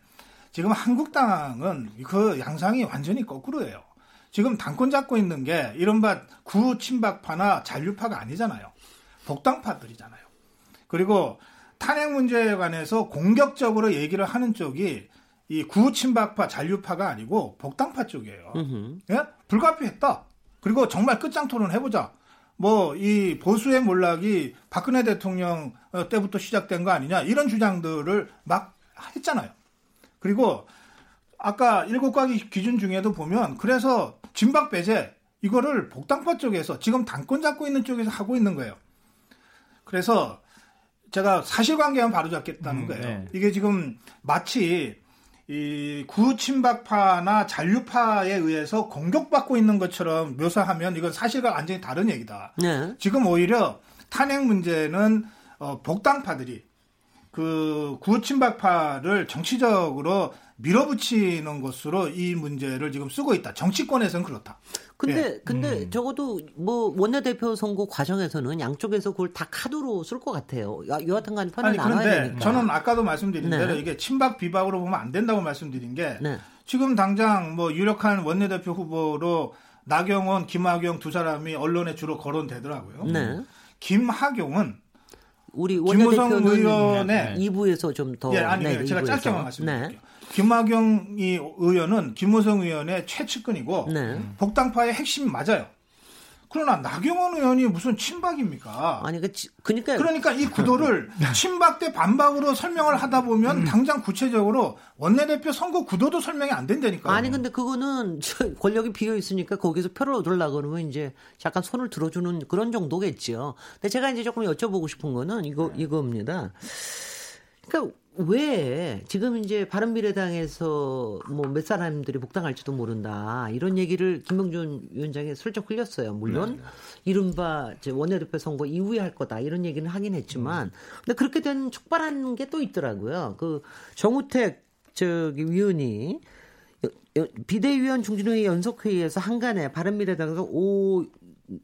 지금 한국당은 그 양상이 완전히 거꾸로예요. 지금 당권 잡고 있는 게 이른바 구친박파나 잔류파가 아니잖아요. 복당파들이잖아요. 그리고 탄핵 문제에 관해서 공격적으로 얘기를 하는 쪽이 이 구친박파 잔류파가 아니고 복당파 쪽이에요. 예? 불가피했다. 그리고 정말 끝장 토론 해보자. 뭐 이 보수의 몰락이 박근혜 대통령 어, 때부터 시작된 거 아니냐 이런 주장들을 막 했잖아요. 그리고 아까 일곱 가지 기준 중에도 보면 그래서 진박 배제 이거를 복당파 쪽에서 지금 당권 잡고 있는 쪽에서 하고 있는 거예요. 그래서 제가 사실관계만 바로잡겠다는 음, 거예요. 네. 이게 지금 마치 이 구친박파나 잔류파에 의해서 공격받고 있는 것처럼 묘사하면 이건 사실과 완전히 다른 얘기다. 네. 지금 오히려 탄핵 문제는 어, 복당파들이 그 구친박파를 정치적으로 밀어붙이는 것으로 이 문제를 지금 쓰고 있다. 정치권에서는 그렇다. 근데 예. 근데 음. 적어도 뭐 원내대표 선거 과정에서는 양쪽에서 그걸 다 카드로 쓸 것 같아요. 여하튼간 편을 아니, 나눠야 되니까. 저는 아까도 말씀드린 네. 대로 이게 친박 비박으로 보면 안 된다고 말씀드린 게 네. 지금 당장 뭐 유력한 원내대표 후보로 나경원, 김학용 두 사람이 언론에 주로 거론되더라고요. 네. 김학용은 우리 김무성 의원의 2부에서 좀 더. 예, 아니, 네, 제가 짧게만 말씀드릴게요. 네. 김학영 이 의원은 김무성 의원의 최측근이고 네. 복당파의 핵심이 맞아요. 그러나 나경원 의원이 무슨 친박입니까? 아니 그 그러니까 그러니까 이 구도를 (laughs) 친박 대 반박으로 설명을 하다 보면 음. 당장 구체적으로 원내대표 선거 구도도 설명이 안 된다니까요. 아니 근데 그거는 (laughs) 권력이 비어 있으니까 거기서 표를 얻으려 그러면 이제 잠깐 손을 들어주는 그런 정도겠죠. 근데 제가 이제 조금 여쭤보고 싶은 거는 이거 이겁니다. 그러니까 왜 지금 이제 바른미래당에서 뭐 몇 사람들이 복당할지도 모른다 이런 얘기를 김병준 위원장이 슬쩍 흘렸어요. 물론 네, 네. 이른바 이제 원내대표 선거 이후에 할 거다 이런 얘기는 하긴 했지만, 음. 근데 그렇게 된 촉발한 게 또 있더라고요. 그 정우택 저기 위원이 비대위원 중진회의 연석회의에서 한간에 바른미래당에서 오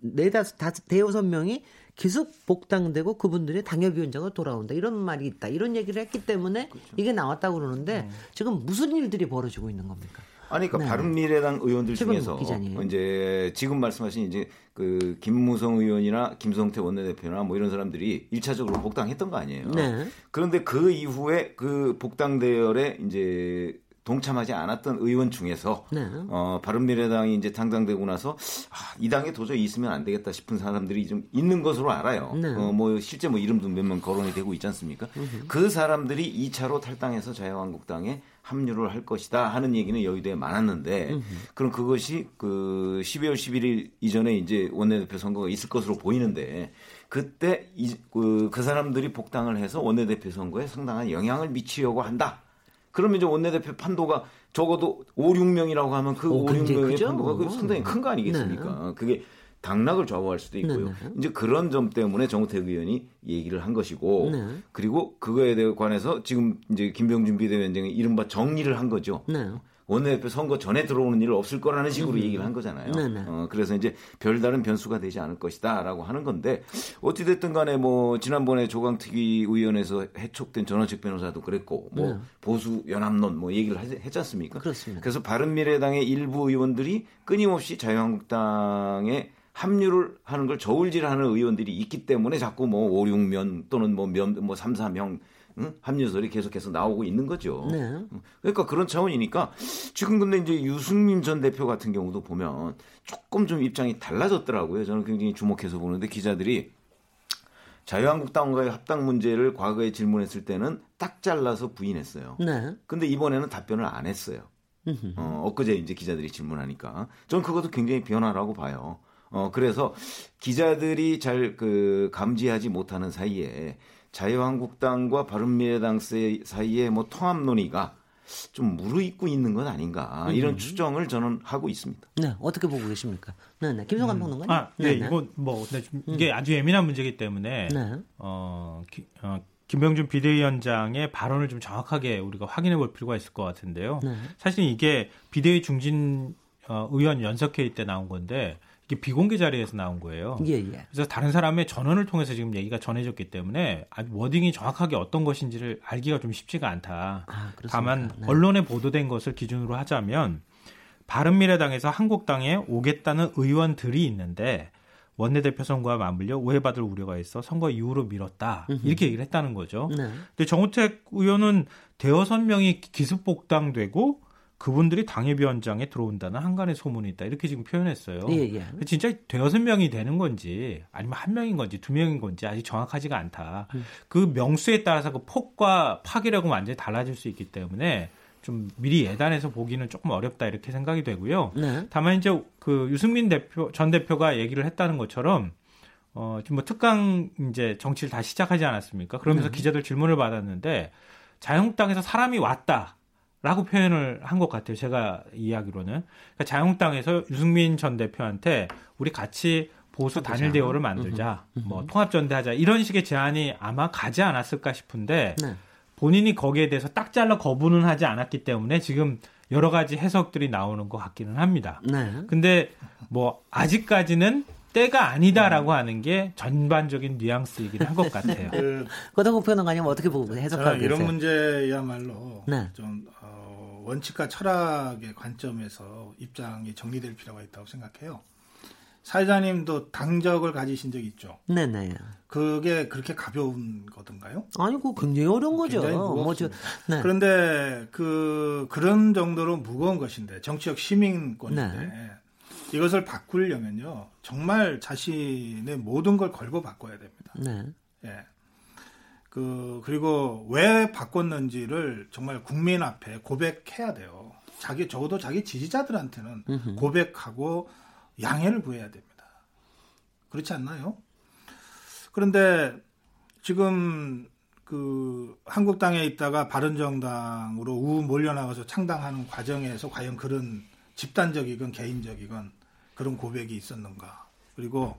네다섯 다섯 대여섯 명이 계속 복당되고 그분들이 당협위원장으로 돌아온다 이런 말이 있다 이런 얘기를 했기 때문에 그렇죠. 이게 나왔다고 그러는데 음. 지금 무슨 일들이 벌어지고 있는 겁니까? 아니 그러니까 네. 바른미래당 의원들 중에서 기자님. 이제 지금 말씀하신 이제 그 김무성 의원이나 김성태 원내대표나 뭐 이런 사람들이 1차적으로 복당했던 거 아니에요. 네. 그런데 그 이후에 그 복당 대열에 이제 동참하지 않았던 의원 중에서 네. 어, 바른미래당이 이제 당당되고 나서 아, 이 당에 도저히 있으면 안 되겠다 싶은 사람들이 좀 있는 것으로 알아요. 네. 어, 뭐 실제 뭐 이름도 몇 명 거론이 되고 있지 않습니까? 으흠. 그 사람들이 2차로 탈당해서 자유한국당에 합류를 할 것이다 하는 얘기는 여의도에 많았는데 으흠. 그럼 그것이 그 12월 11일 이전에 이제 원내대표 선거가 있을 것으로 보이는데 그때 이, 그, 그 사람들이 복당을 해서 원내대표 선거에 상당한 영향을 미치려고 한다. 그러면 이제 원내대표 판도가 적어도 5, 6명이라고 하면 그 오, 5, 6명의 크죠? 판도가 그 상당히 큰 거 아니겠습니까? 네. 그게 당락을 좌우할 수도 있고요. 네, 네. 이제 그런 점 때문에 정우택 의원이 얘기를 한 것이고 네. 그리고 그거에 대해 관해서 지금 이제 김병준 비대위원장이 이른바 정리를 한 거죠. 네. 원내대표 선거 전에 들어오는 일 없을 거라는 식으로 음. 얘기를 한 거잖아요. 네네. 어, 그래서 이제 별다른 변수가 되지 않을 것이다라고 하는 건데 어찌됐든 간에 뭐 지난번에 조강특위 의원에서 해촉된 전원책 변호사도 그랬고 뭐 네. 보수 연합론 뭐 얘기를 했지 않습니까? 그렇습니다. 그래서 바른미래당의 일부 의원들이 끊임없이 자유한국당에 합류를 하는 걸 저울질하는 의원들이 있기 때문에 자꾸 뭐 5, 6면 또는 뭐 면, 뭐 3, 4명 응? 합류설이 계속해서 나오고 있는 거죠. 네. 그러니까 그런 차원이니까 지금 근데 이제 유승민 전 대표 같은 경우도 보면 조금 좀 입장이 달라졌더라고요. 저는 굉장히 주목해서 보는데 기자들이 자유한국당과의 합당 문제를 과거에 질문했을 때는 딱 잘라서 부인했어요. 네. 근데 이번에는 답변을 안 했어요. 어, 엊그제 이제 기자들이 질문하니까. 저는 그것도 굉장히 변화라고 봐요. 어, 그래서 기자들이 잘 그 감지하지 못하는 사이에 자유한국당과 바른미래당 사이에 뭐 통합 논의가 좀 무르익고 있는 건 아닌가 이런 음. 추정을 저는 하고 있습니다. 네, 어떻게 보고 계십니까? 네, 네. 김성환 음. 평론가님. 아, 네, 네, 이거 뭐 네, 이게 음. 아주 예민한 문제이기 때문에 네. 어, 기, 어, 김병준 비대위원장의 발언을 좀 정확하게 우리가 확인해 볼 필요가 있을 것 같은데요. 네. 사실 이게 비대위 중진 어, 의원 연석회의 때 나온 건데 비공개 자리에서 나온 거예요. 예, 예. 그래서 다른 사람의 전원을 통해서 지금 얘기가 전해졌기 때문에 워딩이 정확하게 어떤 것인지를 알기가 좀 쉽지가 않다. 아, 다만 네. 언론에 보도된 것을 기준으로 하자면 바른미래당에서 한국당에 오겠다는 의원들이 있는데 원내대표 선거와 맞물려 오해받을 우려가 있어 선거 이후로 미뤘다 이렇게 얘기를 했다는 거죠. 네. 근데 정우택 의원은 대여섯 명이 기습복당되고 그분들이 당협위원장에 들어온다는 한간의 소문이 있다 이렇게 지금 표현했어요. 예, 예. 진짜 대여섯 명이 되는 건지 아니면 한 명인 건지 두 명인 건지 아직 정확하지가 않다. 음. 그 명수에 따라서 그 폭과 파기력은 완전히 달라질 수 있기 때문에 좀 미리 예단해서 보기는 조금 어렵다 이렇게 생각이 되고요. 네. 다만 이제 그 유승민 대표 전 대표가 얘기를 했다는 것처럼 어, 지금 뭐 특강 이제 정치를 다시 시작하지 않았습니까? 그러면서 네. 기자들 질문을 받았는데 자유한국당에서 사람이 왔다. 라고 표현을 한 것 같아요. 제가 이야기로는. 그러니까 자유한국당에서 유승민 전 대표한테 우리 같이 보수 단일 대우를 만들자. 뭐 통합전대하자. 이런 식의 제안이 아마 가지 않았을까 싶은데 네. 본인이 거기에 대해서 딱 잘라 거부는 하지 않았기 때문에 지금 여러 가지 해석들이 나오는 것 같기는 합니다. 네. 근데 뭐 아직까지는 때가 아니다라고 하는 게 전반적인 뉘앙스이긴 한 것 (laughs) 같아요. 그, 고등국 평론가님 어떻게 보고 해석하고 계세요? 이런 문제야말로 네. 좀 어, 원칙과 철학의 관점에서 입장이 정리될 필요가 있다고 생각해요. 사회자님도 당적을 가지신 적 있죠? 네네. 그게 그렇게 가벼운 거든가요? 아니, 그 굉장히 어려운 거죠. 뭐 저, 네. 그런데 그 그런 정도로 무거운 것인데 정치적 시민권인데 네. 이것을 바꾸려면요 정말 자신의 모든 걸 걸고 바꿔야 됩니다. 네. 예. 그 그리고 왜 바꿨는지를 정말 국민 앞에 고백해야 돼요. 자기 적어도 자기 지지자들한테는 으흠. 고백하고 양해를 구해야 됩니다. 그렇지 않나요? 그런데 지금 그 한국당에 있다가 바른정당으로 우 몰려나가서 창당하는 과정에서 과연 그런 집단적이건 개인적이건 그런 고백이 있었는가. 그리고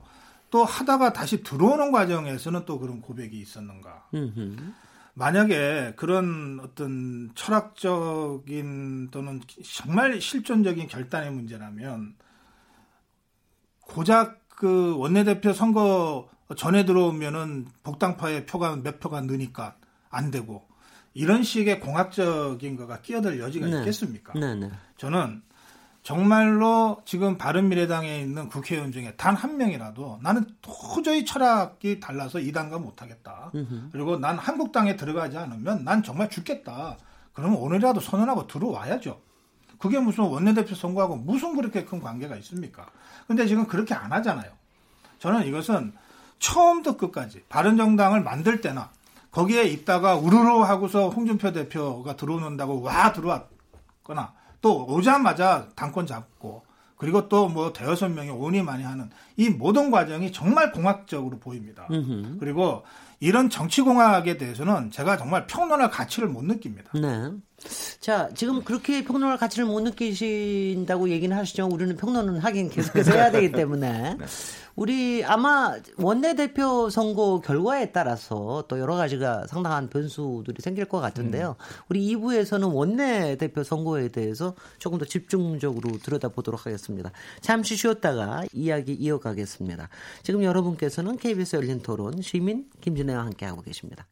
또 하다가 다시 들어오는 과정에서는 또 그런 고백이 있었는가. 만약에 그런 어떤 철학적인 또는 정말 실존적인 결단의 문제라면 고작 그 원내대표 선거 전에 들어오면은 복당파의 표가 몇 표가 느니까 안 되고 이런 식의 공학적인 거가 끼어들 여지가 네. 있겠습니까? 네, 네. 저는 정말로 지금 바른미래당에 있는 국회의원 중에 단 한 명이라도 나는 도저히 철학이 달라서 이당가 못하겠다. 그리고 난 한국당에 들어가지 않으면 난 정말 죽겠다. 그러면 오늘이라도 선언하고 들어와야죠. 그게 무슨 원내대표 선거하고 무슨 그렇게 큰 관계가 있습니까? 근데 지금 그렇게 안 하잖아요. 저는 이것은 처음부터 끝까지 바른정당을 만들 때나 거기에 있다가 우르르 하고서 홍준표 대표가 들어오는다고 와 들어왔거나 또 오자마자 당권 잡고 그리고 또 뭐 대여섯 명이 오니 많이 하는 이 모든 과정이 정말 공학적으로 보입니다. 으흠. 그리고 이런 정치공학에 대해서는 제가 정말 평론할 가치를 못 느낍니다. 네. 자, 지금 그렇게 평론할 가치를 못 느끼신다고 얘기는 하시죠. 우리는 평론은 하긴 계속해서 해야 되기 때문에. (laughs) 네. 우리 아마 원내대표 선거 결과에 따라서 또 여러 가지가 상당한 변수들이 생길 것 같은데요. 음. 우리 2부에서는 원내대표 선거에 대해서 조금 더 집중적으로 들여다보도록 하겠습니다. 잠시 쉬었다가 이야기 이어가겠습니다. 지금 여러분께서는 KBS 열린 토론 시민 김진애와 함께하고 계십니다.